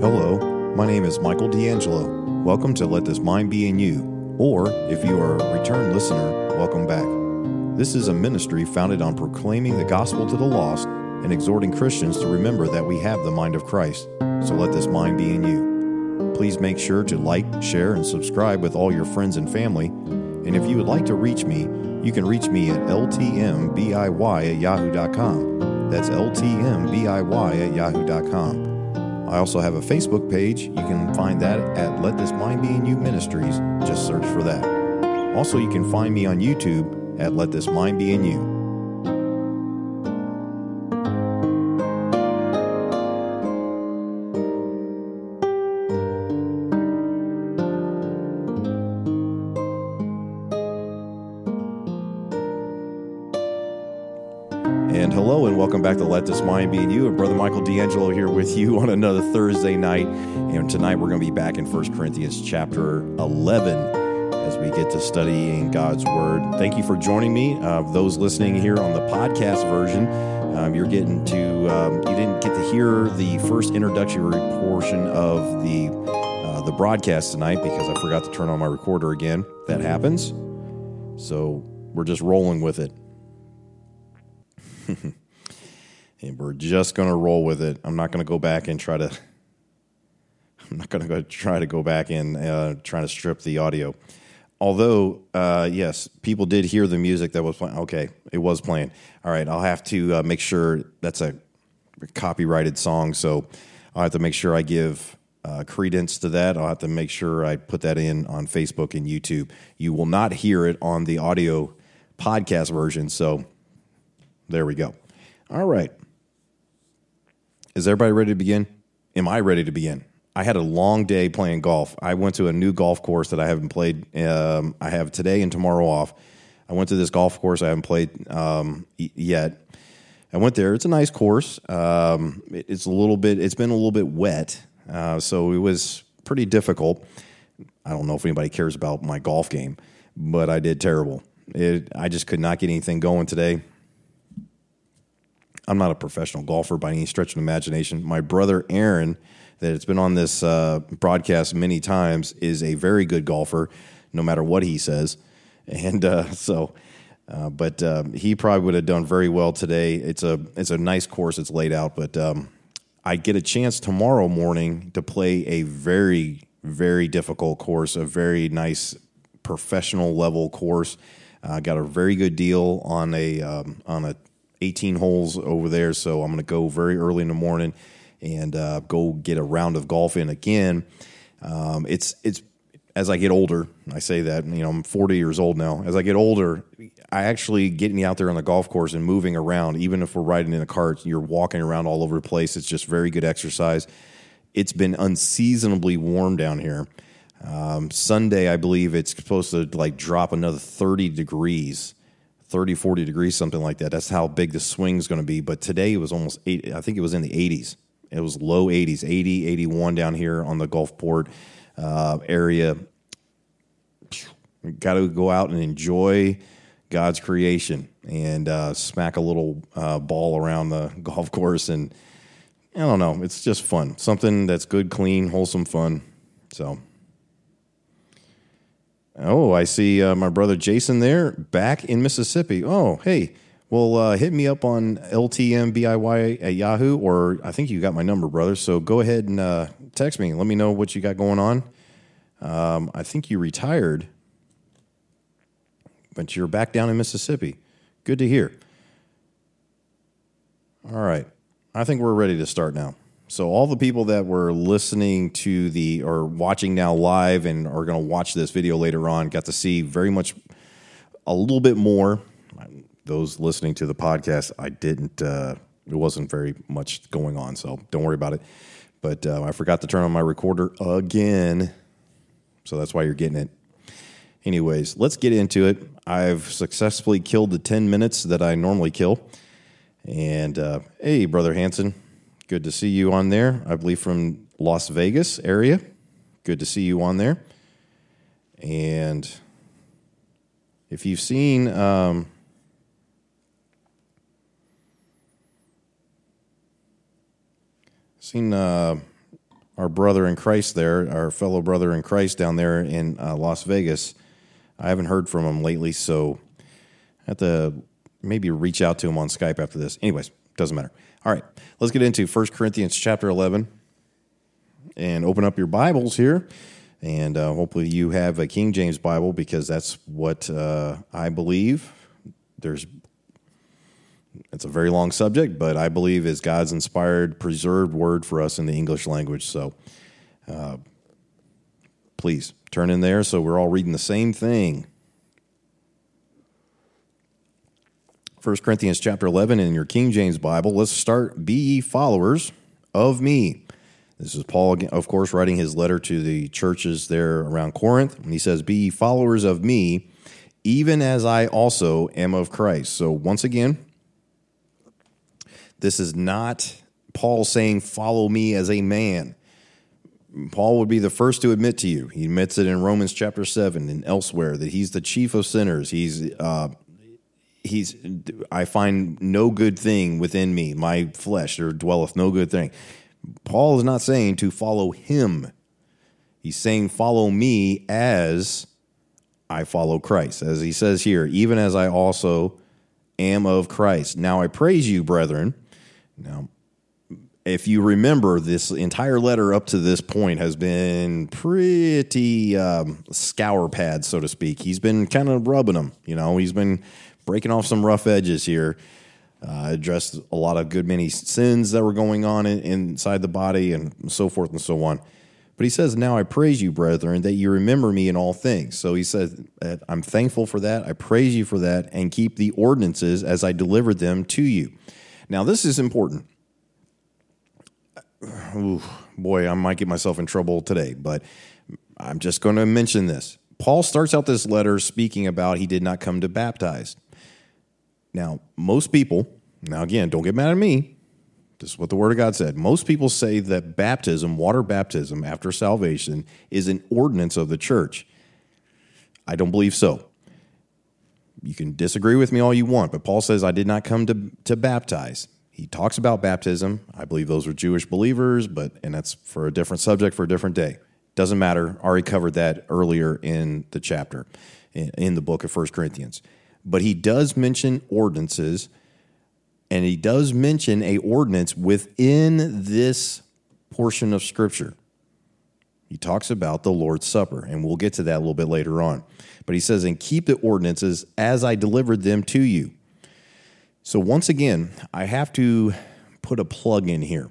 Hello, my name is Michael D'Angelo. Welcome to Let This Mind Be in You, or if you are a return listener, welcome back. This is a ministry founded on proclaiming the gospel to the lost and exhorting Christians to remember that we have the mind of Christ. So let this mind be in you. Please make sure to like, share, and subscribe with all your friends and family. And if you would like to reach me, you can reach me at ltmbiy at yahoo.com. That's ltmbiy at yahoo.com. I also have a Facebook page. You can find that at Let This Mind Be in You Ministries. Just search for that. Also, you can find me on YouTube at Let This Mind Be in You. To Let This Mind Be in You. And Brother Michael D'Angelo here with you on another Thursday night. And tonight we're going to be back in 1 Corinthians chapter 11 as we get to studying God's Word. Thank you for joining me. Uh, those listening here on the podcast version, um, you're getting to, um, you didn't get to hear the first introductory portion of the, uh, the broadcast tonight because I forgot to turn on my recorder again. That happens. So we're just rolling with it. and we're just going to roll with it. I'm not going to go back and try to. I'm not going to go try to go back and uh, try to strip the audio. Although, uh, yes, people did hear the music that was playing. Okay, it was playing. All right, I'll have to uh, make sure that's a copyrighted song, so I'll have to make sure I give uh, credence to that. I'll have to make sure I put that in on Facebook and YouTube. You will not hear it on the audio podcast version, so there we go. All right. Is everybody ready to begin? Am I ready to begin? I had a long day playing golf. I went to a new golf course that I haven't played. Um, I have today and tomorrow off. I went to this golf course I haven't played um, yet. I went there. It's a nice course. Um, it, it's a little bit. It's been a little bit wet, uh, so it was pretty difficult. I don't know if anybody cares about my golf game, but I did terrible. It, I just could not get anything going today. I'm not a professional golfer by any stretch of imagination. My brother Aaron, that it's been on this uh, broadcast many times, is a very good golfer, no matter what he says. And uh, so, uh, but um, he probably would have done very well today. It's a it's a nice course. It's laid out, but um, I get a chance tomorrow morning to play a very very difficult course, a very nice professional level course. I got a very good deal on a um, on a 18 holes over there. So I'm going to go very early in the morning and uh, go get a round of golf in again. Um, it's it's as I get older, I say that you know I'm 40 years old now. As I get older, I actually getting out there on the golf course and moving around. Even if we're riding in a cart, you're walking around all over the place. It's just very good exercise. It's been unseasonably warm down here. Um, Sunday, I believe it's supposed to like drop another 30 degrees. 30, 40 degrees, something like that. That's how big the swing is going to be. But today it was almost eight, I think it was in the 80s. It was low 80s, 80, 81 down here on the Gulfport uh, area. Got to go out and enjoy God's creation and uh, smack a little uh, ball around the golf course. And I don't know, it's just fun. Something that's good, clean, wholesome fun. So Oh, I see uh, my brother Jason there back in Mississippi. Oh, hey, well, uh, hit me up on LTMBIY at Yahoo, or I think you got my number, brother. So go ahead and uh, text me. Let me know what you got going on. Um, I think you retired, but you're back down in Mississippi. Good to hear. All right. I think we're ready to start now. So all the people that were listening to the or watching now live and are going to watch this video later on got to see very much a little bit more. Those listening to the podcast, I didn't. Uh, it wasn't very much going on, so don't worry about it. But uh, I forgot to turn on my recorder again, so that's why you're getting it. Anyways, let's get into it. I've successfully killed the ten minutes that I normally kill. And uh, hey, brother Hanson, Good to see you on there. I believe from Las Vegas area. Good to see you on there. And if you've seen um, seen uh, our brother in Christ there, our fellow brother in Christ down there in uh, Las Vegas. I haven't heard from him lately, so I have to maybe reach out to him on Skype after this. Anyways, doesn't matter. All right, let's get into 1 Corinthians chapter 11 and open up your Bibles here. And uh, hopefully you have a King James Bible because that's what uh, I believe. There's it's a very long subject, but I believe is God's inspired, preserved word for us in the English language. So uh, please turn in there so we're all reading the same thing. 1 Corinthians chapter 11 in your King James Bible. Let's start. Be ye followers of me. This is Paul, of course, writing his letter to the churches there around Corinth. And he says, Be ye followers of me, even as I also am of Christ. So, once again, this is not Paul saying, Follow me as a man. Paul would be the first to admit to you. He admits it in Romans chapter 7 and elsewhere that he's the chief of sinners. He's, uh, he's, I find no good thing within me, my flesh, there dwelleth no good thing. Paul is not saying to follow him. He's saying, Follow me as I follow Christ. As he says here, even as I also am of Christ. Now I praise you, brethren now, if you remember, this entire letter up to this point has been pretty um, scour pad, so to speak. He's been kind of rubbing them. You know, he's been breaking off some rough edges here. Uh, addressed a lot of good many sins that were going on in, inside the body and so forth and so on. But he says, Now I praise you, brethren, that you remember me in all things. So he says, I'm thankful for that. I praise you for that and keep the ordinances as I delivered them to you. Now, this is important. Ooh, boy, I might get myself in trouble today, but I'm just going to mention this. Paul starts out this letter speaking about he did not come to baptize. Now, most people, now again, don't get mad at me. This is what the Word of God said. Most people say that baptism, water baptism after salvation, is an ordinance of the church. I don't believe so you can disagree with me all you want, but Paul says, I did not come to, to baptize. He talks about baptism. I believe those were Jewish believers, but and that's for a different subject for a different day. Doesn't matter. Already covered that earlier in the chapter, in, in the book of First Corinthians. But he does mention ordinances, and he does mention a ordinance within this portion of Scripture. He talks about the Lord's Supper, and we'll get to that a little bit later on. But he says, And keep the ordinances as I delivered them to you. So, once again, I have to put a plug in here.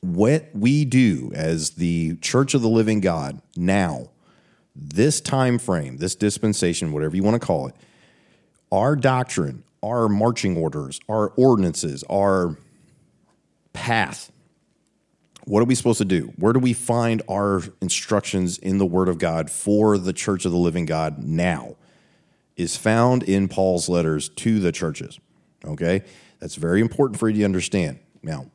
What we do as the Church of the Living God now, this time frame, this dispensation, whatever you want to call it, our doctrine, our marching orders, our ordinances, our path what are we supposed to do? Where do we find our instructions in the Word of God for the church of the living God now? Is found in Paul's letters to the churches. Okay? That's very important for you to understand. Now,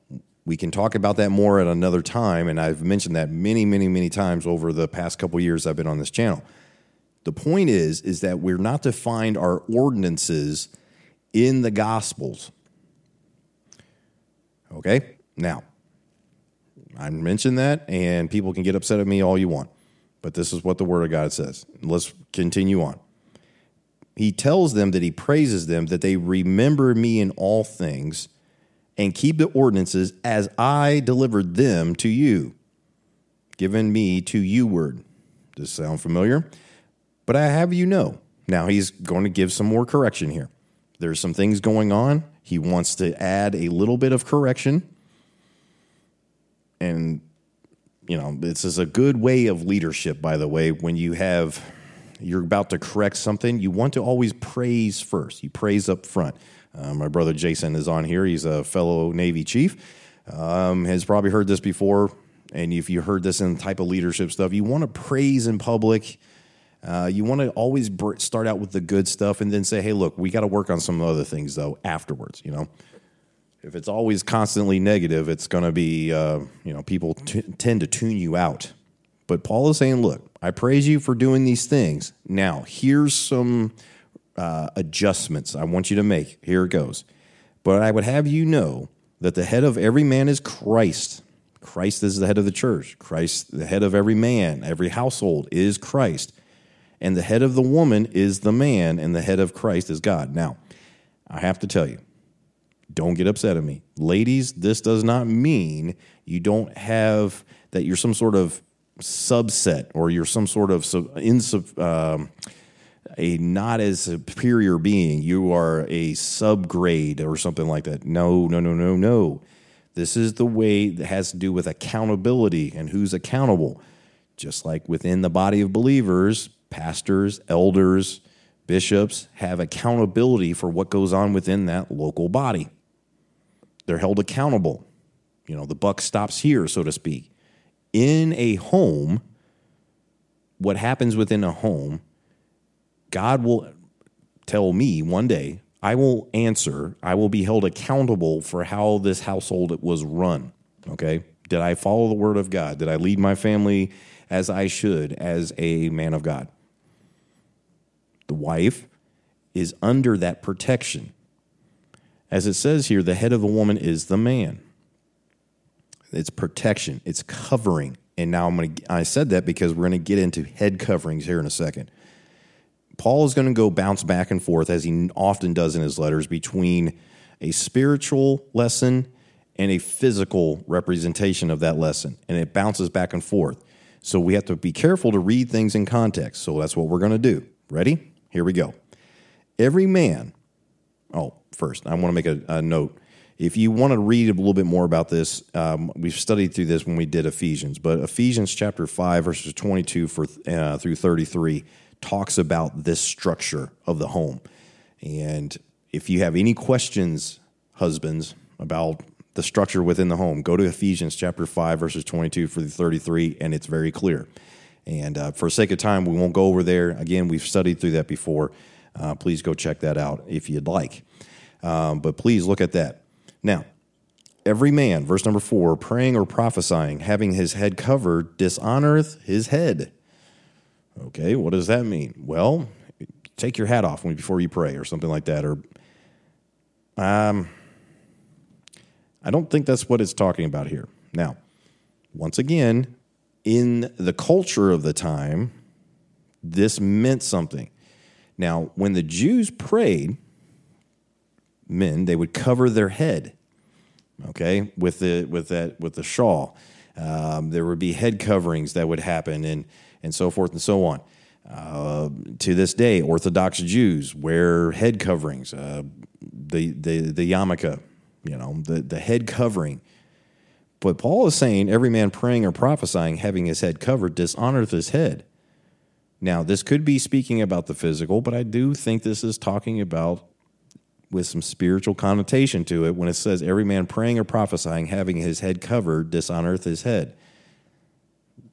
we can talk about that more at another time, and I've mentioned that many, many, many times over the past couple years I've been on this channel. The point is, is that we're not to find our ordinances in the Gospels. Okay? Now, I mentioned that, and people can get upset at me all you want. But this is what the Word of God says. Let's continue on. He tells them that he praises them, that they remember me in all things and keep the ordinances as I delivered them to you, given me to you word. Does sound familiar? But I have you know. Now he's going to give some more correction here. There's some things going on. He wants to add a little bit of correction and you know this is a good way of leadership by the way when you have you're about to correct something you want to always praise first you praise up front uh, my brother jason is on here. He's a fellow navy chief. Um, has probably heard this before. And if you heard this in the type of leadership stuff you want to praise in public. Uh, you want to always start out with the good stuff and then say hey look we got to work on some other things though afterwards you know? If it's always constantly negative, it's going to be, uh, you know, people t- tend to tune you out. But Paul is saying, look, I praise you for doing these things. Now, here's some uh, adjustments I want you to make. Here it goes. But I would have you know that the head of every man is Christ. Christ is the head of the church. Christ, the head of every man, every household is Christ. And the head of the woman is the man, and the head of Christ is God. Now, I have to tell you, don't get upset at me. Ladies, this does not mean you don't have that you're some sort of subset or you're some sort of insub, um, a not as superior being. You are a subgrade or something like that. No, no, no, no, no. This is the way that has to do with accountability and who's accountable. Just like within the body of believers, pastors, elders, bishops have accountability for what goes on within that local body. They're held accountable. You know, the buck stops here, so to speak. In a home, what happens within a home, God will tell me one day, I will answer, I will be held accountable for how this household was run. Okay? Did I follow the word of God? Did I lead my family as I should as a man of God? The wife is under that protection. As it says here, the head of the woman is the man. It's protection, it's covering. And now I'm going to, I said that because we're going to get into head coverings here in a second. Paul is going to go bounce back and forth, as he often does in his letters, between a spiritual lesson and a physical representation of that lesson. And it bounces back and forth. So we have to be careful to read things in context. So that's what we're going to do. Ready? Here we go. Every man, oh, first, I want to make a, a note. If you want to read a little bit more about this, um, we've studied through this when we did Ephesians, but Ephesians chapter 5, verses 22 for, uh, through 33 talks about this structure of the home. And if you have any questions, husbands, about the structure within the home, go to Ephesians chapter 5, verses 22 through 33, and it's very clear. And uh, for sake of time, we won't go over there. Again, we've studied through that before. Uh, please go check that out if you'd like. Um, but please look at that. Now, every man, verse number four, praying or prophesying, having his head covered, dishonoreth his head. Okay, what does that mean? Well, take your hat off before you pray or something like that. Or, um, I don't think that's what it's talking about here. Now, once again, in the culture of the time, this meant something. Now, when the Jews prayed, men, they would cover their head, okay, with the with that with the shawl. Um, there would be head coverings that would happen, and and so forth and so on. Uh, to this day, Orthodox Jews wear head coverings. Uh, the the the yarmulke, you know, the the head covering. But Paul is saying every man praying or prophesying, having his head covered, dishonoreth his head. Now, this could be speaking about the physical, but I do think this is talking about with some spiritual connotation to it when it says every man praying or prophesying, having his head covered, dishonoreth his head.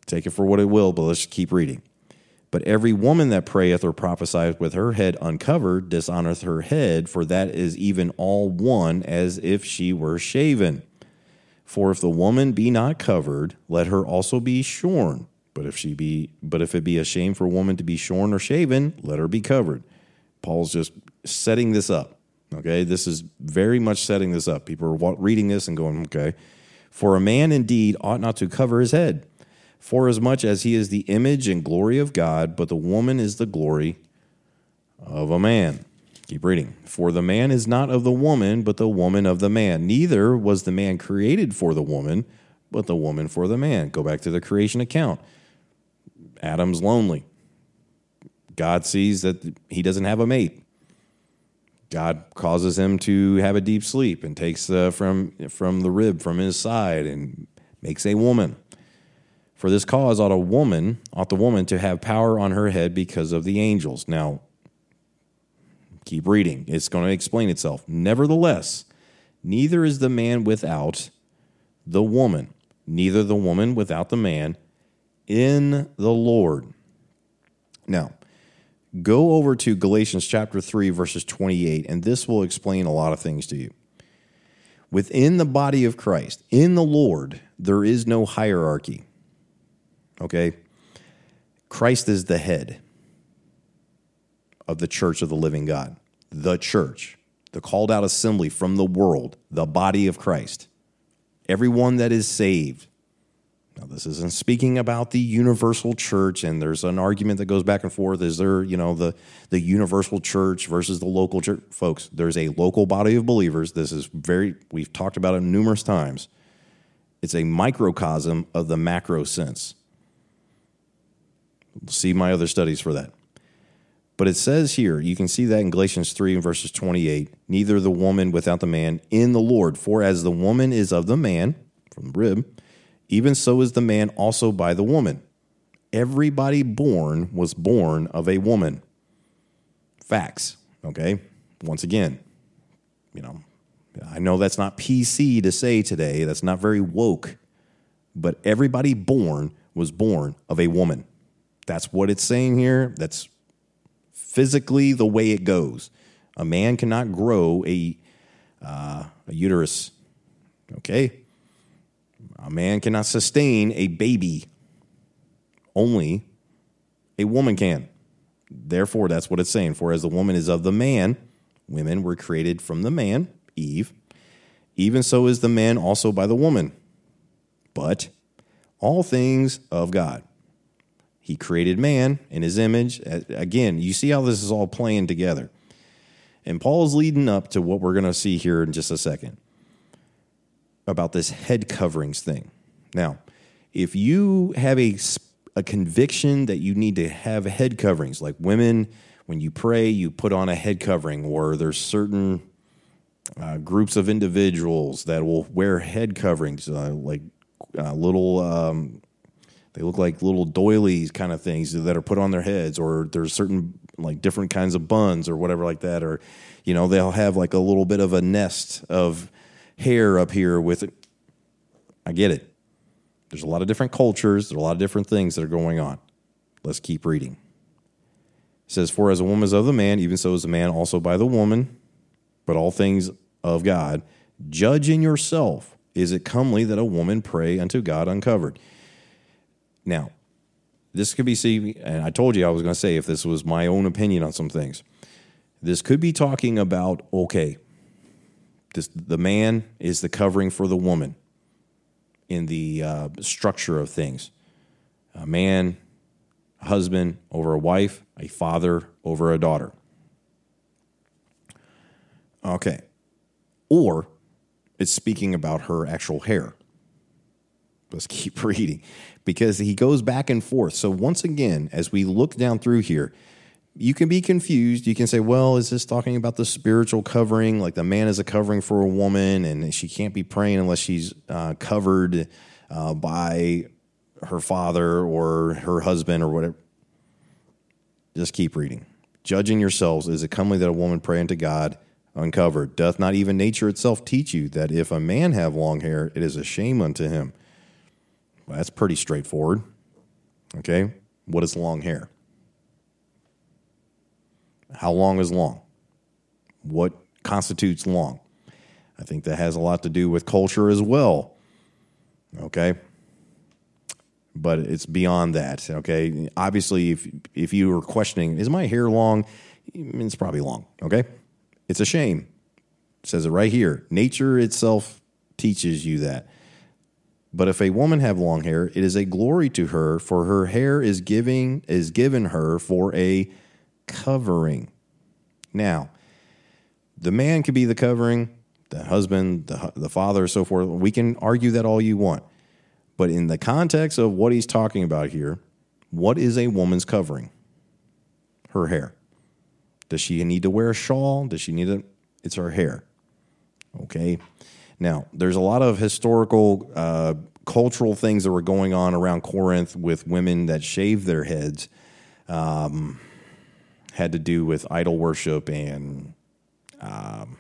Take it for what it will, but let's keep reading. But every woman that prayeth or prophesieth with her head uncovered dishonoreth her head, for that is even all one as if she were shaven. For if the woman be not covered, let her also be shorn. But if she be, but if it be a shame for a woman to be shorn or shaven, let her be covered. Paul's just setting this up. Okay, this is very much setting this up. People are reading this and going, okay. For a man indeed ought not to cover his head for as much as he is the image and glory of God, but the woman is the glory of a man. Keep reading. For the man is not of the woman, but the woman of the man. Neither was the man created for the woman, but the woman for the man. Go back to the creation account. Adam's lonely. God sees that he doesn't have a mate. God causes him to have a deep sleep and takes uh, from from the rib from his side and makes a woman. For this cause ought a woman, ought the woman to have power on her head because of the angels. Now, keep reading. It's going to explain itself. Nevertheless, neither is the man without the woman, neither the woman without the man in the Lord. Now, go over to Galatians chapter 3, verses 28, and this will explain a lot of things to you. Within the body of Christ, in the Lord, there is no hierarchy. Okay? Christ is the head of the church of the living God, the church, the called out assembly from the world, the body of Christ. Everyone that is saved Now, this isn't speaking about the universal church, and there's an argument that goes back and forth. Is there, you know, the the universal church versus the local church? Folks, there's a local body of believers. This is very we've talked about it numerous times. It's a microcosm of the macro sense. See my other studies for that. But it says here, you can see that in Galatians 3 and verses 28 neither the woman without the man in the Lord. For as the woman is of the man, from the rib, even so is the man also by the woman. Everybody born was born of a woman. Facts, okay? Once again, you know, I know that's not PC to say today, that's not very woke, but everybody born was born of a woman. That's what it's saying here. That's physically the way it goes. A man cannot grow a, uh, a uterus. Okay? A man cannot sustain a baby. Only a woman can. Therefore, that's what it's saying. For as the woman is of the man, women were created from the man, Eve. Even so is the man also by the woman. But all things of God. He created man in his image. Again, you see how this is all playing together. And Paul's leading up to what we're going to see here in just a second about this head coverings thing. Now, if you have a, a conviction that you need to have head coverings, like women, when you pray, you put on a head covering, or there's certain uh, groups of individuals that will wear head coverings, uh, like uh, little um, they look like little doilies kind of things that are put on their heads, or there's certain like different kinds of buns or whatever like that, or you know they'll have like a little bit of a nest of hair up here with it. I get it. There's a lot of different cultures. There's a lot of different things that are going on. Let's keep reading. It says, "For as a woman is of the man, even so is a man also by the woman. But all things of God, judge in yourself. Is it comely that a woman pray unto God uncovered?" Now, this could be see, and I told you I was going to say if this was my own opinion on some things. This could be talking about okay, this the man is the covering for the woman in the uh, structure of things. A man, a husband over a wife, a father over a daughter. Okay. Or it's speaking about her actual hair. Let's keep reading because he goes back and forth. So, once again, as we look down through here, you can be confused. You can say, well, is this talking about the spiritual covering? Like the man is a covering for a woman and she can't be praying unless she's uh, covered uh, by her father or her husband or whatever. Just keep reading. Judging yourselves, is it comely that a woman pray unto God uncovered? Doth not even nature itself teach you that if a man have long hair, it is a shame unto him? Well, that's pretty straightforward. Okay. What is long hair? How long is long? What constitutes long? I think that has a lot to do with culture as well. Okay. But it's beyond that. Okay. Obviously, if if you were questioning, is my hair long? It's probably long. Okay. It's a shame. It says it right here. Nature itself teaches you that. But if a woman have long hair, it is a glory to her, for her hair is giving is given her for a covering. Now, the man could be the covering, the husband, the the father, so forth. We can argue that all you want, but in the context of what he's talking about here, what is a woman's covering? Her hair. Does she need to wear a shawl? Does she need a? It's her hair. Okay. Now, there's a lot of historical, uh, cultural things that were going on around Corinth with women that shaved their heads. Um, had to do with idol worship and um,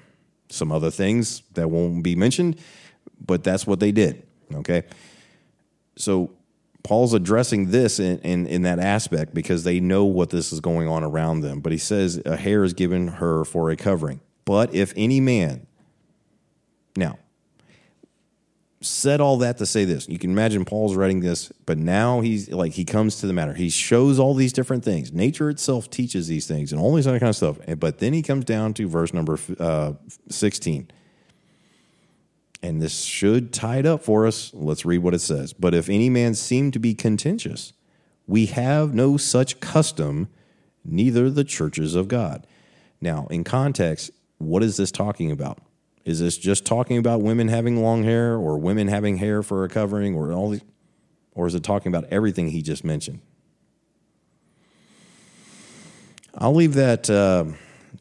some other things that won't be mentioned, but that's what they did. Okay. So Paul's addressing this in, in, in, that aspect because they know what this is going on around them. But he says, A hair is given her for a covering. But if any man, now, said all that to say this. You can imagine Paul's writing this, but now he's like he comes to the matter. He shows all these different things. Nature itself teaches these things and all these other kind of stuff. But then he comes down to verse number uh, sixteen. And this should tie it up for us. Let's read what it says. But if any man seem to be contentious, we have no such custom, neither the churches of God. Now, in context, what is this talking about? Is this just talking about women having long hair or women having hair for a covering or all these or is it talking about everything he just mentioned? I'll leave that uh,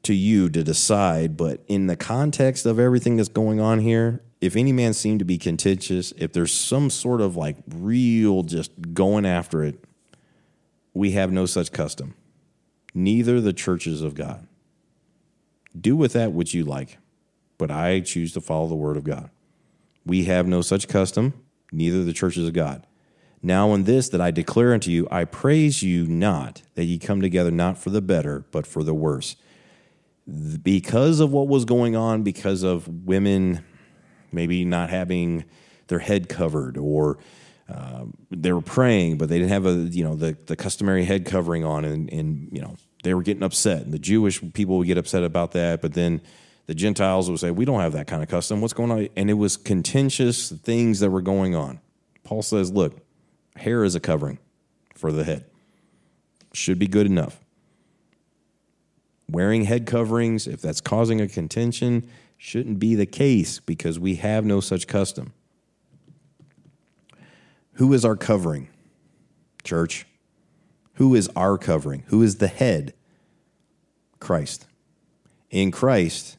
to you to decide, but in the context of everything that's going on here, if any man seem to be contentious, if there's some sort of like real just going after it, we have no such custom. Neither the churches of God. Do with that what you like, but I choose to follow the word of God. We have no such custom, neither the churches of God. Now, in this that I declare unto you, I praise you not that ye come together not for the better, but for the worse. Because of what was going on, because of women maybe not having their head covered, or uh, they were praying, but they didn't have a you know the the customary head covering on, and, and you know they were getting upset, and the Jewish people would get upset about that, but then the Gentiles would say, "We don't have that kind of custom. What's going on?" And it was contentious things that were going on. Paul says, "Look, hair is a covering for the head. Should be good enough. Wearing head coverings, if that's causing a contention, shouldn't be the case because we have no such custom. Who is our covering? Church. Who is our covering? Who is the head? Christ. In Christ,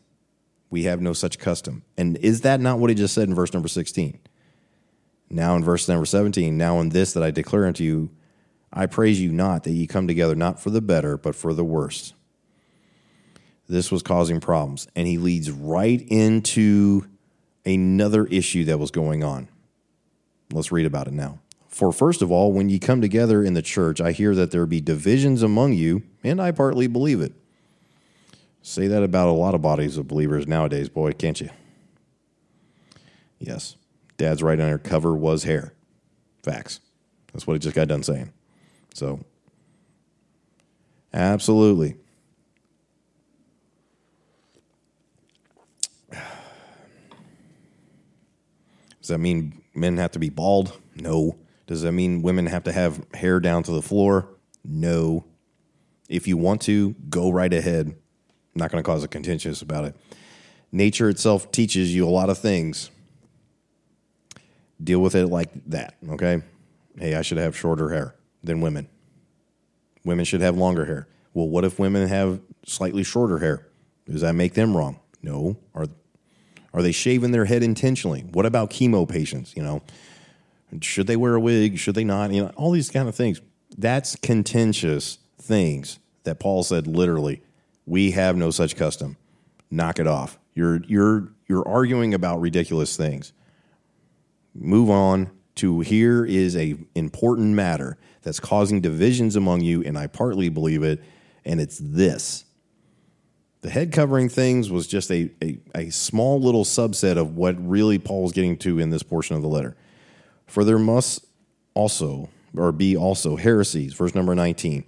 we have no such custom. And is that not what he just said in verse number 16? Now in verse number 17, now in this that I declare unto you, I praise you not that ye come together not for the better, but for the worse. This was causing problems. And he leads right into another issue that was going on. Let's read about it now. For first of all, when ye come together in the church, I hear that there be divisions among you, and I partly believe it. Say that about a lot of bodies of believers nowadays, boy, can't you? Yes. Dad's right under cover was hair. Facts. That's what he just got done saying. So, absolutely. Does that mean men have to be bald? No. Does that mean women have to have hair down to the floor? No. If you want to, go right ahead. I'm not going to cause a contentious about it. Nature itself teaches you a lot of things deal with it like that, okay? Hey, I should have shorter hair than women. Women should have longer hair. Well, what if women have slightly shorter hair? Does that make them wrong? No. Are are they shaving their head intentionally? What about chemo patients, you know? Should they wear a wig? Should they not? You know, all these kind of things. That's contentious things that Paul said literally, we have no such custom. Knock it off. You're you're you're arguing about ridiculous things move on to here is a important matter that's causing divisions among you, and I partly believe it, and it's this. The head covering things was just a, a, a small little subset of what really Paul is getting to in this portion of the letter. For there must also, or be also, heresies, verse number 19,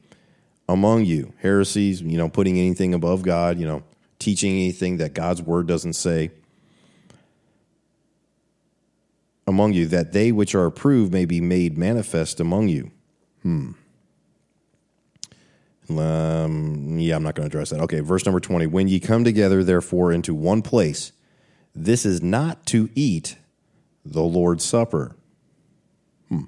among you. Heresies, you know, putting anything above God, you know, teaching anything that God's word doesn't say among you, that they which are approved may be made manifest among you. Hmm. Um, yeah, I'm not going to address that. Okay, verse number 20. When ye come together, therefore, into one place, this is not to eat the Lord's Supper. Hmm.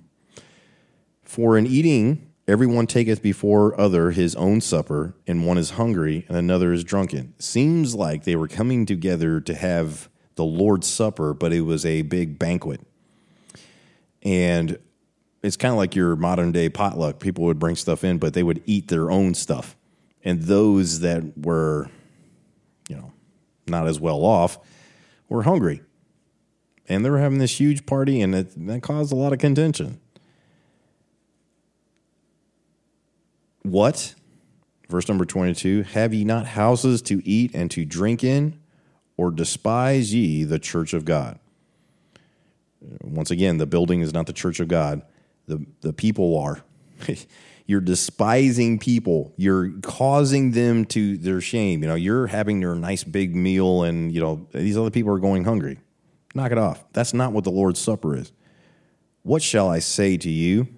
For in eating, everyone taketh before other his own supper, and one is hungry, and another is drunken. Seems like they were coming together to have the Lord's Supper, but it was a big banquet. And it's kind of like your modern day potluck. People would bring stuff in, but they would eat their own stuff. And those that were, you know, not as well off were hungry. And they were having this huge party, and it, that caused a lot of contention. What? Verse number 22 Have ye not houses to eat and to drink in? or despise ye the church of God? Once again, the building is not the church of God. The, the people are. you're despising people. You're causing them to their shame. You know, you're having your nice big meal and, you know, these other people are going hungry. Knock it off. That's not what the Lord's Supper is. What shall I say to you?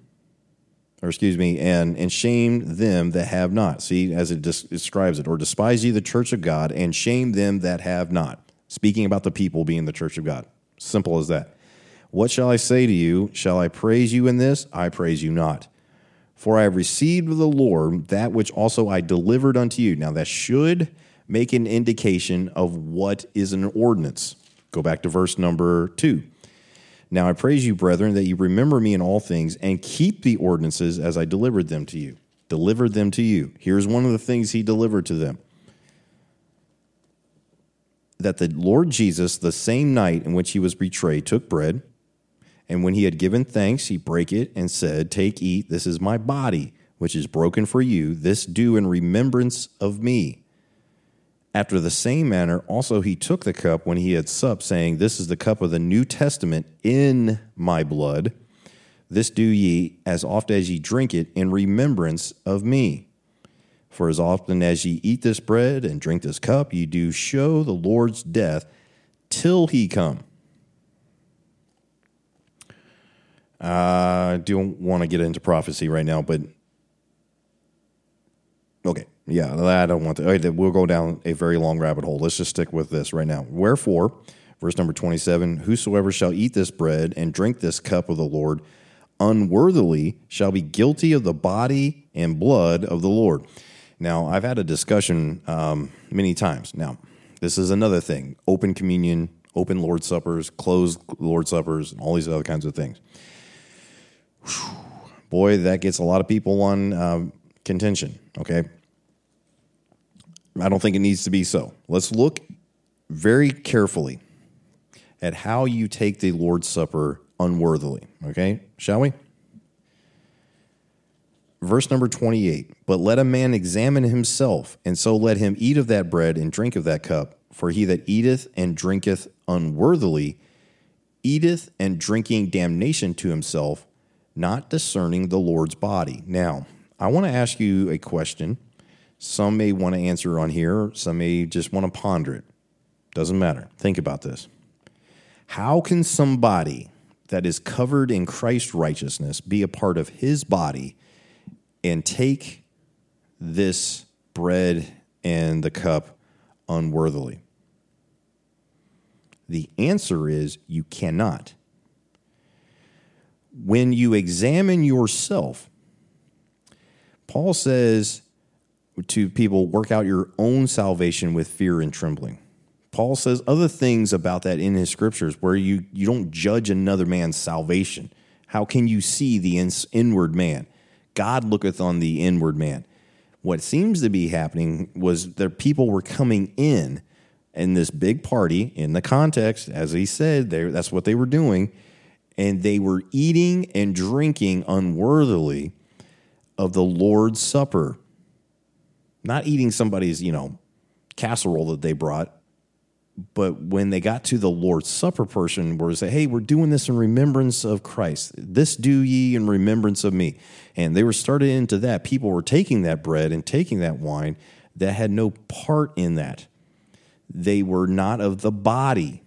Or excuse me, and and shame them that have not. See, as it des- describes it, or despise ye the church of God, and shame them that have not. Speaking about the people being the church of God. Simple as that. What shall I say to you? Shall I praise you in this? I praise you not. For I have received of the Lord that which also I delivered unto you. Now, that should make an indication of what is an ordinance. Go back to verse number two. Now I praise you, brethren, that you remember me in all things and keep the ordinances as I delivered them to you. Delivered them to you. Here's one of the things he delivered to them that the Lord Jesus, the same night in which he was betrayed, took bread, and when he had given thanks, he brake it and said, Take, eat, this is my body, which is broken for you. This do in remembrance of me. After the same manner, also he took the cup when he had supped, saying, This is the cup of the New Testament in my blood. This do ye as oft as ye drink it in remembrance of me. For as often as ye eat this bread and drink this cup, ye do show the Lord's death till he come. Uh, I don't want to get into prophecy right now, but okay. Yeah, I don't want to. We'll go down a very long rabbit hole. Let's just stick with this right now. Wherefore, verse number 27 Whosoever shall eat this bread and drink this cup of the Lord unworthily shall be guilty of the body and blood of the Lord. Now, I've had a discussion um, many times. Now, this is another thing open communion, open Lord Suppers, closed Lord Suppers, and all these other kinds of things. Whew. Boy, that gets a lot of people on um, contention, okay? I don't think it needs to be so. Let's look very carefully at how you take the Lord's Supper unworthily, okay? Shall we? Verse number 28 But let a man examine himself, and so let him eat of that bread and drink of that cup. For he that eateth and drinketh unworthily eateth and drinking damnation to himself, not discerning the Lord's body. Now, I want to ask you a question some may want to answer on here, some may just want to ponder it. Doesn't matter. Think about this. How can somebody that is covered in Christ's righteousness be a part of his body and take this bread and the cup unworthily? The answer is you cannot. When you examine yourself, Paul says to people, work out your own salvation with fear and trembling. Paul says other things about that in his scriptures where you, you don't judge another man's salvation. How can you see the inward man? God looketh on the inward man. What seems to be happening was that people were coming in in this big party in the context, as he said, that's what they were doing, and they were eating and drinking unworthily of the Lord's Supper not eating somebody's, you know, casserole that they brought. But when they got to the Lord's Supper portion, where they say, hey, we're doing this in remembrance of Christ. This do ye in remembrance of me. And they were started into that. People were taking that bread and taking that wine that had no part in that. They were not of the body.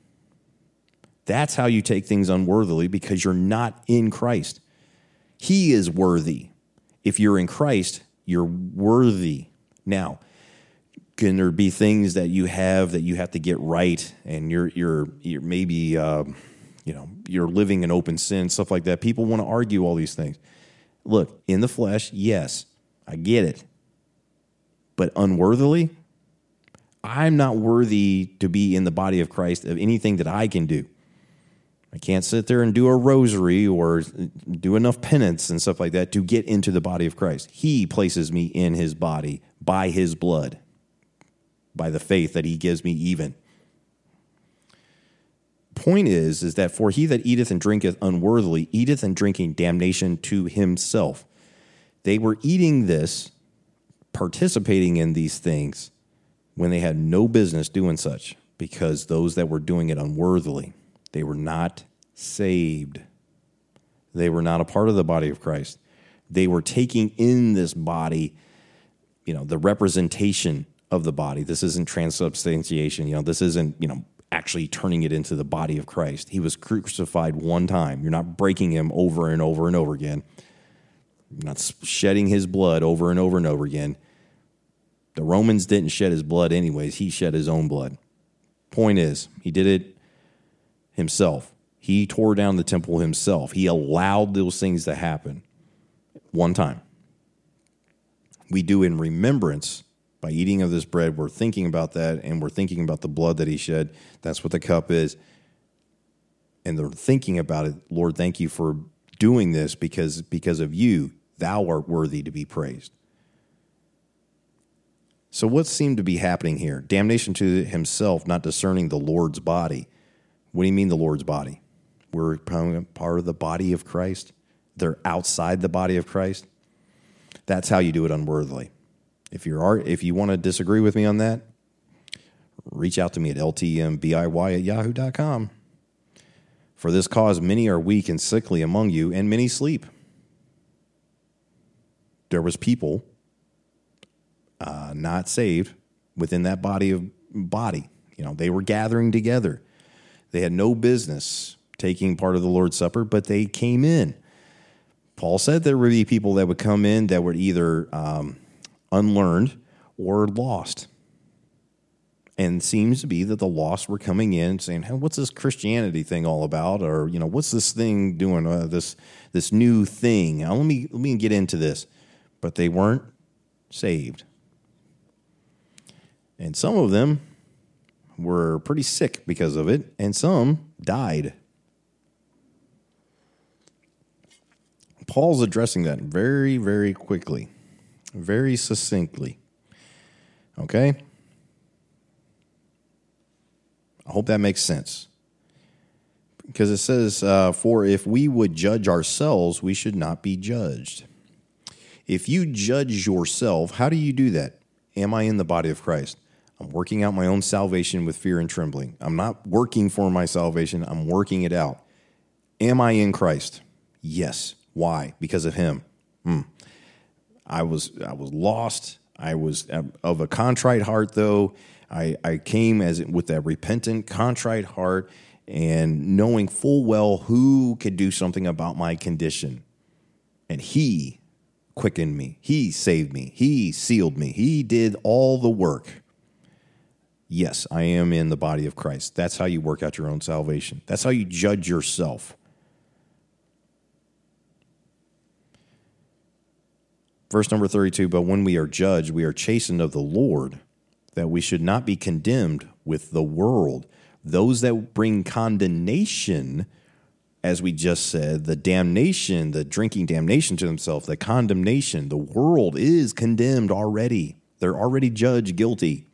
That's how you take things unworthily because you're not in Christ. He is worthy. If you're in Christ, you're worthy. Now, can there be things that you have that you have to get right, and you're you're you're maybe um, you know you're living in open sin, stuff like that. People want to argue all these things. Look, in the flesh, yes, I get it, but unworthily, I'm not worthy to be in the body of Christ of anything that I can do. Can't sit there and do a rosary or do enough penance and stuff like that to get into the body of Christ. He places me in his body by his blood, by the faith that he gives me even. Point is, is that for he that eateth and drinketh unworthily eateth and drinking damnation to himself. They were eating this, participating in these things when they had no business doing such, because those that were doing it unworthily, they were not saved. They were not a part of the body of Christ. They were taking in this body you know the representation of the body. This isn't transubstantiation. You know, this isn't you know actually turning it into the body of Christ. He was crucified one time. You're not breaking him over and over and over again. You're not shedding his blood over and over and over again. The Romans didn't shed his blood anyways. He shed his own blood. Point is, he did it himself. He tore down the temple himself. He allowed those things to happen one time. We do in remembrance by eating of this bread, we're thinking about that and we're thinking about the blood that he shed. That's what the cup is. And they're thinking about it. Lord, thank you for doing this because because of you, thou art worthy to be praised. So what seemed to be happening here? Damnation to himself, not discerning the Lord's body. What do you mean the Lord's body? We're part of the body of Christ. They're outside the body of Christ. That's how you do it unworthily. If you are, if you want to disagree with me on that, reach out to me at ltmbiy at yahoo.com. For this cause, many are weak and sickly among you, and many sleep. There was people uh, not saved within that body of body. You know, they were gathering together. They had no business taking part of the Lord's Supper, but they came in. Paul said there would be people that would come in that were either um, unlearned or lost. And seems to be that the lost were coming in saying, hey, "What's this Christianity thing all about?" Or you know, "What's this thing doing? Uh, this this new thing? Now, let me let me get into this." But they weren't saved, and some of them were pretty sick because of it, and some died. Paul's addressing that very, very quickly very succinctly. Okay? I hope that makes sense. Because it says, uh, For if we would judge ourselves, we should not be judged. If you judge yourself, how do you do that? Am I in the body of Christ? I'm working out my own salvation with fear and trembling. I'm not working for my salvation, I'm working it out. Am I in Christ? Yes. Why? Because of Him. Hmm. I was I was lost. I was of a contrite heart, though. I, I came as with a repentant, contrite heart, and knowing full well who could do something about my condition. And He quickened me. He saved me. He sealed me. He did all the work. Yes, I am in the body of Christ. That's how you work out your own salvation. That's how you judge yourself. Verse number 32 But when we are judged, we are chastened of the Lord, that we should not be condemned with the world. Those that bring condemnation, as we just said, the damnation, the drinking damnation to themselves, the condemnation, the world is condemned already. They're already judged guilty.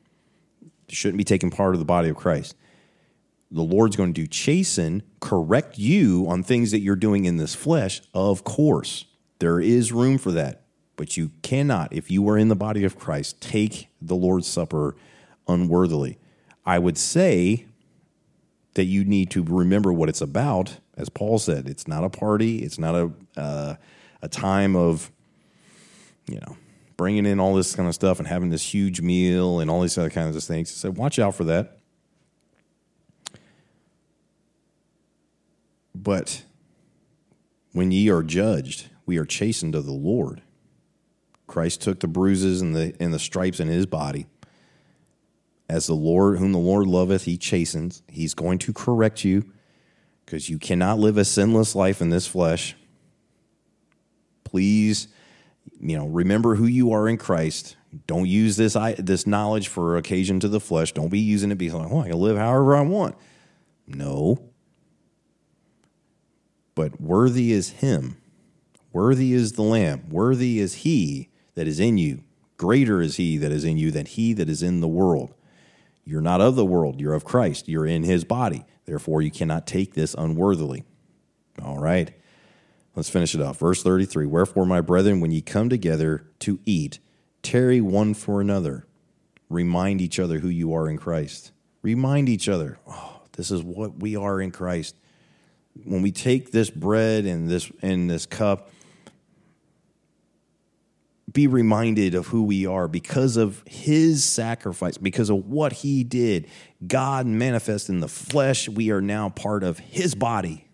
shouldn't be taking part of the body of Christ. The Lord's going to chasten, correct you on things that you're doing in this flesh, of course. There is room for that. But you cannot, if you are in the body of Christ, take the Lord's Supper unworthily. I would say that you need to remember what it's about. As Paul said, it's not a party. It's not a uh, a time of you know bringing in all this kind of stuff and having this huge meal and all these other kinds of things. He said, watch out for that. But when ye are judged, we are chastened of the Lord. Christ took the bruises and the and the stripes in his body. As the Lord, whom the Lord loveth, he chastens. He's going to correct you because you cannot live a sinless life in this flesh. Please, you know, remember who you are in Christ. Don't use this this knowledge for occasion to the flesh. Don't be using it because like, oh, I can live however I want. No. But worthy is him. Worthy is the Lamb. Worthy is he that is in you. Greater is he that is in you than he that is in the world. You're not of the world, you're of Christ. You're in his body. Therefore, you cannot take this unworthily. All right. Let's finish it off. Verse 33 Wherefore, my brethren, when ye come together to eat, tarry one for another. Remind each other who you are in Christ. Remind each other, oh, this is what we are in Christ. When we take this bread and this and this cup, be reminded of who we are because of his sacrifice, because of what he did. God manifest in the flesh. We are now part of his body.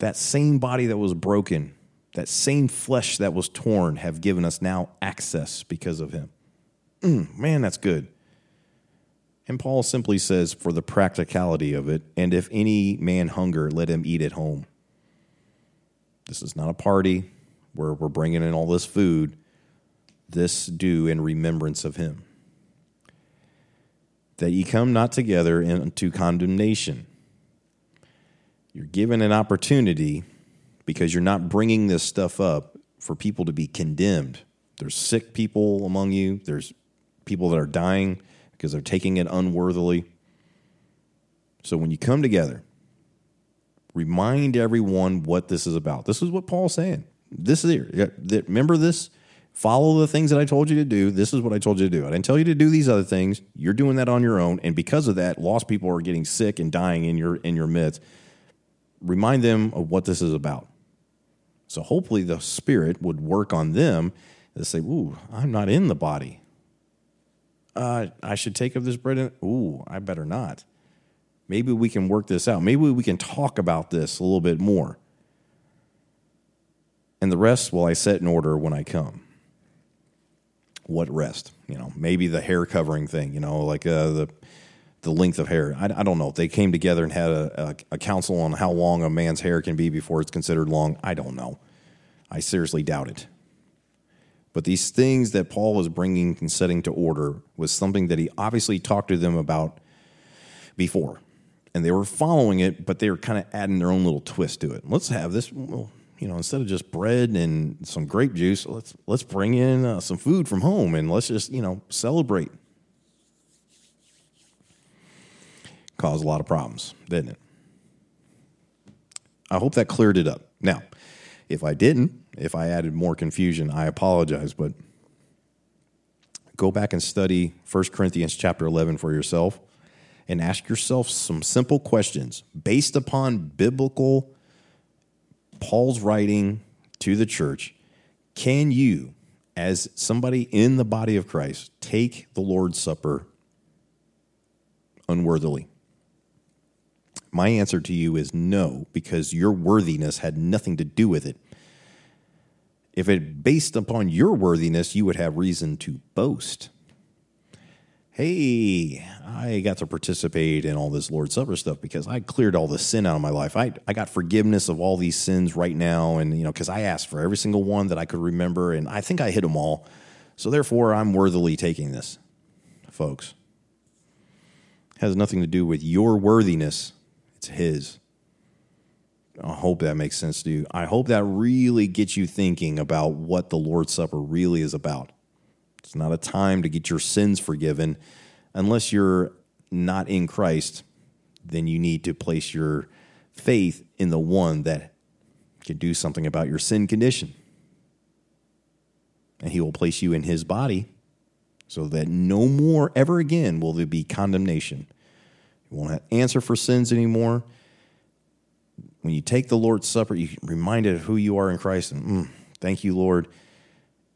That same body that was broken, that same flesh that was torn, have given us now access because of him. Mm, man, that's good. And Paul simply says, for the practicality of it, and if any man hunger, let him eat at home. This is not a party where we're bringing in all this food. This do in remembrance of him. That ye come not together into condemnation. You're given an opportunity because you're not bringing this stuff up for people to be condemned. There's sick people among you, there's people that are dying because they're taking it unworthily. So when you come together, remind everyone what this is about. This is what Paul's saying. This is here. Remember this? Follow the things that I told you to do. This is what I told you to do. I didn't tell you to do these other things. You're doing that on your own, and because of that, lost people are getting sick and dying in your in your midst. Remind them of what this is about. So hopefully, the Spirit would work on them to say, "Ooh, I'm not in the body. Uh, I should take of this bread. And, ooh, I better not." Maybe we can work this out. Maybe we can talk about this a little bit more. And the rest will I set in order when I come. What rest? You know, maybe the hair covering thing, you know, like uh, the the length of hair. I, I, don't know. They came together and had a, a, a council on how long a man's hair can be before it's considered long. I don't know. I seriously doubt it. But these things that Paul was bringing and setting to order was something that he obviously talked to them about before and they were following it, but they were kind of adding their own little twist to it. Let's have this, well, you know, instead of just bread and some grape juice, let's let's bring in uh, some food from home and let's just you know celebrate. Caused a lot of problems, didn't it? I hope that cleared it up. Now, if I didn't, if I added more confusion, I apologize, but go back and study 1 Corinthians chapter 11 for yourself and ask yourself some simple questions based upon biblical Paul's writing to the church. Can you, as somebody in the body of Christ, take the Lord's Supper unworthily? My answer to you is no, because your worthiness had nothing to do with it. If it based upon your worthiness, you would have reason to boast hey, I got to participate in all this Lord's Supper stuff because I cleared all the sin out of my life. I, I got forgiveness of all these sins right now. And, you know, because I asked for every single one that I could remember, and I think I hit them all. So therefore, I'm worthily taking this, folks. It has nothing to do with your worthiness, it's His. I hope that makes sense to you. I hope that really gets you thinking about what the Lord's Supper really is about. It's not a time to get your sins forgiven. Unless you're not in Christ, then you need to place your faith in the one that can do something about your sin condition. And he will place you in his body so that no more ever again will there be condemnation. You won't answer for sins anymore. When you take the Lord's Supper, you're reminded of who you are in Christ. And mm, thank you, Lord.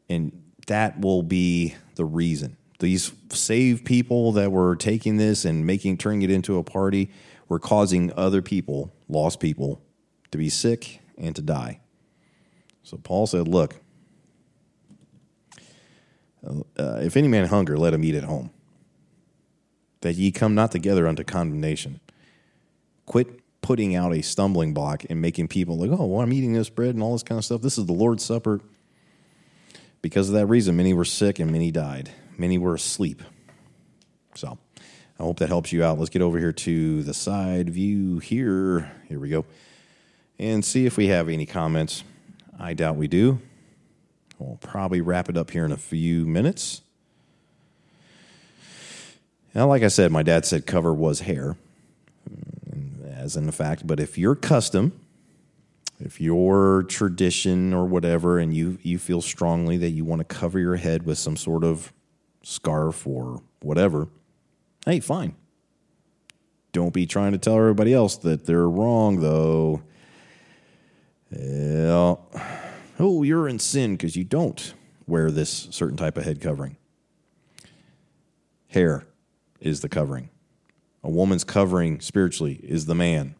And that will be the reason. These saved people that were taking this and making turning it into a party were causing other people, lost people, to be sick and to die. So Paul said, "Look, uh, if any man hunger, let him eat at home. That ye come not together unto condemnation. Quit putting out a stumbling block and making people like, oh, well, I'm eating this bread and all this kind of stuff. This is the Lord's Supper. Because of that reason, many were sick and many died. Many were asleep. So I hope that helps you out. Let's get over here to the side view here. Here we go. And see if we have any comments. I doubt we do. We'll probably wrap it up here in a few minutes. Now, like I said, my dad said cover was hair, mm, as in the fact. But if you're custom if your tradition or whatever and you you feel strongly that you want to cover your head with some sort of scarf or whatever hey fine don't be trying to tell everybody else that they're wrong though yeah. oh oh, you're in sin because you don't wear this certain type of head covering. Hair is the covering. A woman's covering spiritually is the man.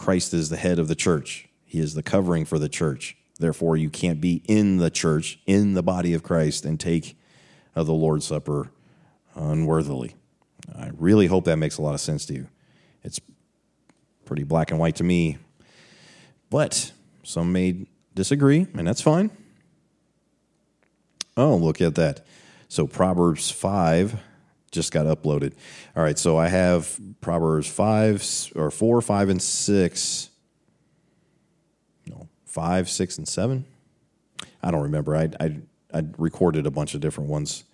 Christ is the head of the church. He is the covering for the church. Therefore, you can't be in the church, in the body of Christ, and take of the Lord's Supper unworthily. I really hope that makes a lot of sense to you. It's pretty black and white to me, but some may disagree, and that's fine. Oh, look at that. So, Proverbs 5 just got uploaded. All right, so I have Proverbs 5 or 4, 5, and 6. No, 5, 6, and 7. I don't remember. I, I, I recorded a bunch of different ones,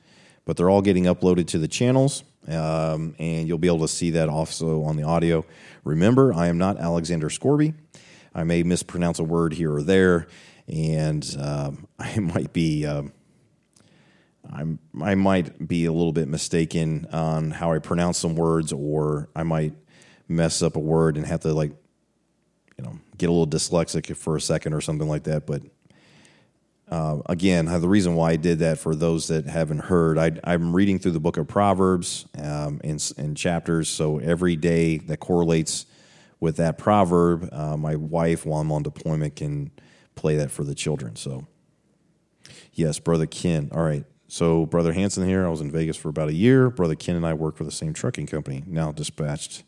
but they're all getting uploaded to the channels, um, and you'll be able to see that also on the audio. Remember, I am not Alexander Scourby. I may mispronounce a word here or there, and um, I might be. Um, I'm, I might be a little bit mistaken on how I pronounce some words, or I might mess up a word and have to like, you know, get a little dyslexic for a second or something like that. But uh, again, the reason why I did that for those that haven't heard, I, am reading through the book of Proverbs um, in, in, chapters. So every day that correlates with that proverb, uh, my wife, while I'm on deployment, can play that for the children. So, yes, Brother Ken. All right. So, Brother Hanson here, I was in Vegas for about a year. Brother Ken and I work for the same trucking company, now dispatched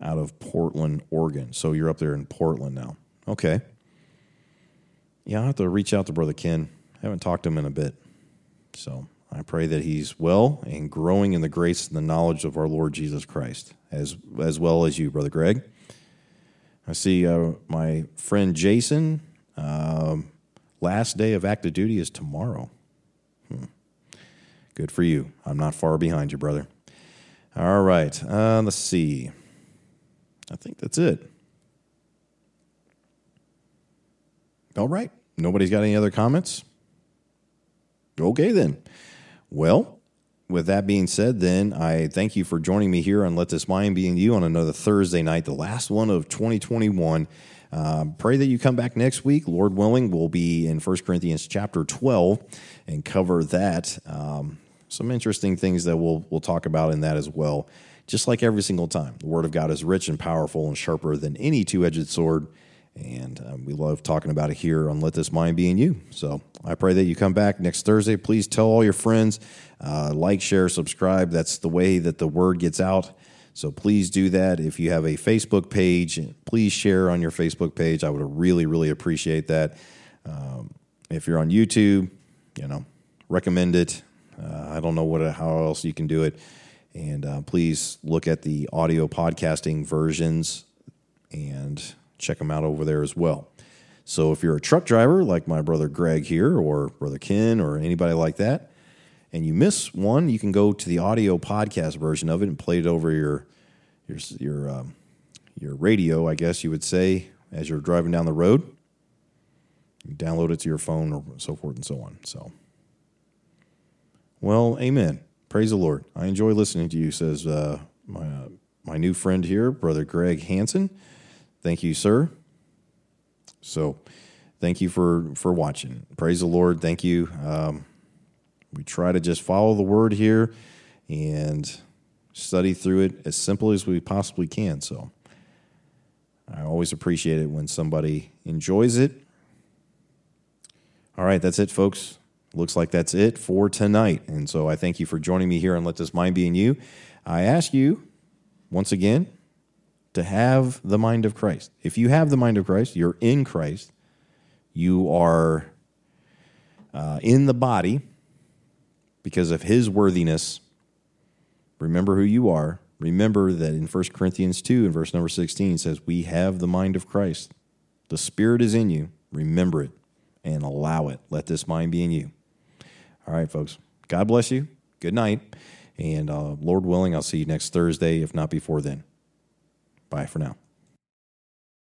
out of Portland, Oregon. So, you're up there in Portland now. Okay. Yeah, i have to reach out to Brother Ken. I haven't talked to him in a bit. So, I pray that he's well and growing in the grace and the knowledge of our Lord Jesus Christ, as, as well as you, Brother Greg. I see uh, my friend Jason. Um, last day of active duty is tomorrow. Good for you. I'm not far behind you, brother. All right. Uh, let's see. I think that's it. All right. Nobody's got any other comments? Okay, then. Well, with that being said, then I thank you for joining me here on Let This Mind Be in You on another Thursday night, the last one of 2021. Uh, pray that you come back next week. Lord willing, we'll be in 1 Corinthians chapter 12 and cover that. Um, some interesting things that we'll, we'll talk about in that as well. Just like every single time, the Word of God is rich and powerful and sharper than any two edged sword. And um, we love talking about it here on Let This Mind Be in You. So I pray that you come back next Thursday. Please tell all your friends, uh, like, share, subscribe. That's the way that the word gets out. So please do that. If you have a Facebook page, please share on your Facebook page. I would really, really appreciate that. Um, if you're on YouTube, you know, recommend it. Uh, I don't know what how else you can do it. And uh, please look at the audio podcasting versions and check them out over there as well. So if you're a truck driver like my brother Greg here, or brother Ken, or anybody like that, and you miss one, you can go to the audio podcast version of it and play it over your your your um, your radio, I guess you would say, as you're driving down the road. Download it to your phone or so forth and so on. So, well, amen. Praise the Lord. I enjoy listening to you, says uh, my uh, my new friend here, brother Greg Hanson. Thank you, sir. So, thank you for for watching. Praise the Lord. Thank you. Um, we try to just follow the word here and study through it as simply as we possibly can. So I always appreciate it when somebody enjoys it. All right, that's it, folks. Looks like that's it for tonight. And so I thank you for joining me here and Let This Mind Be in You. I ask you, once again, to have the mind of Christ. If you have the mind of Christ, you're in Christ, you are uh, in the body because of his worthiness. Remember who you are. Remember that in 1 Corinthians 2 and verse number 16 says, We have the mind of Christ. The Spirit is in you. Remember it and allow it. Let this mind be in you. All right, folks. God bless you. Good night. And uh, Lord willing, I'll see you next Thursday, if not before then. Bye for now.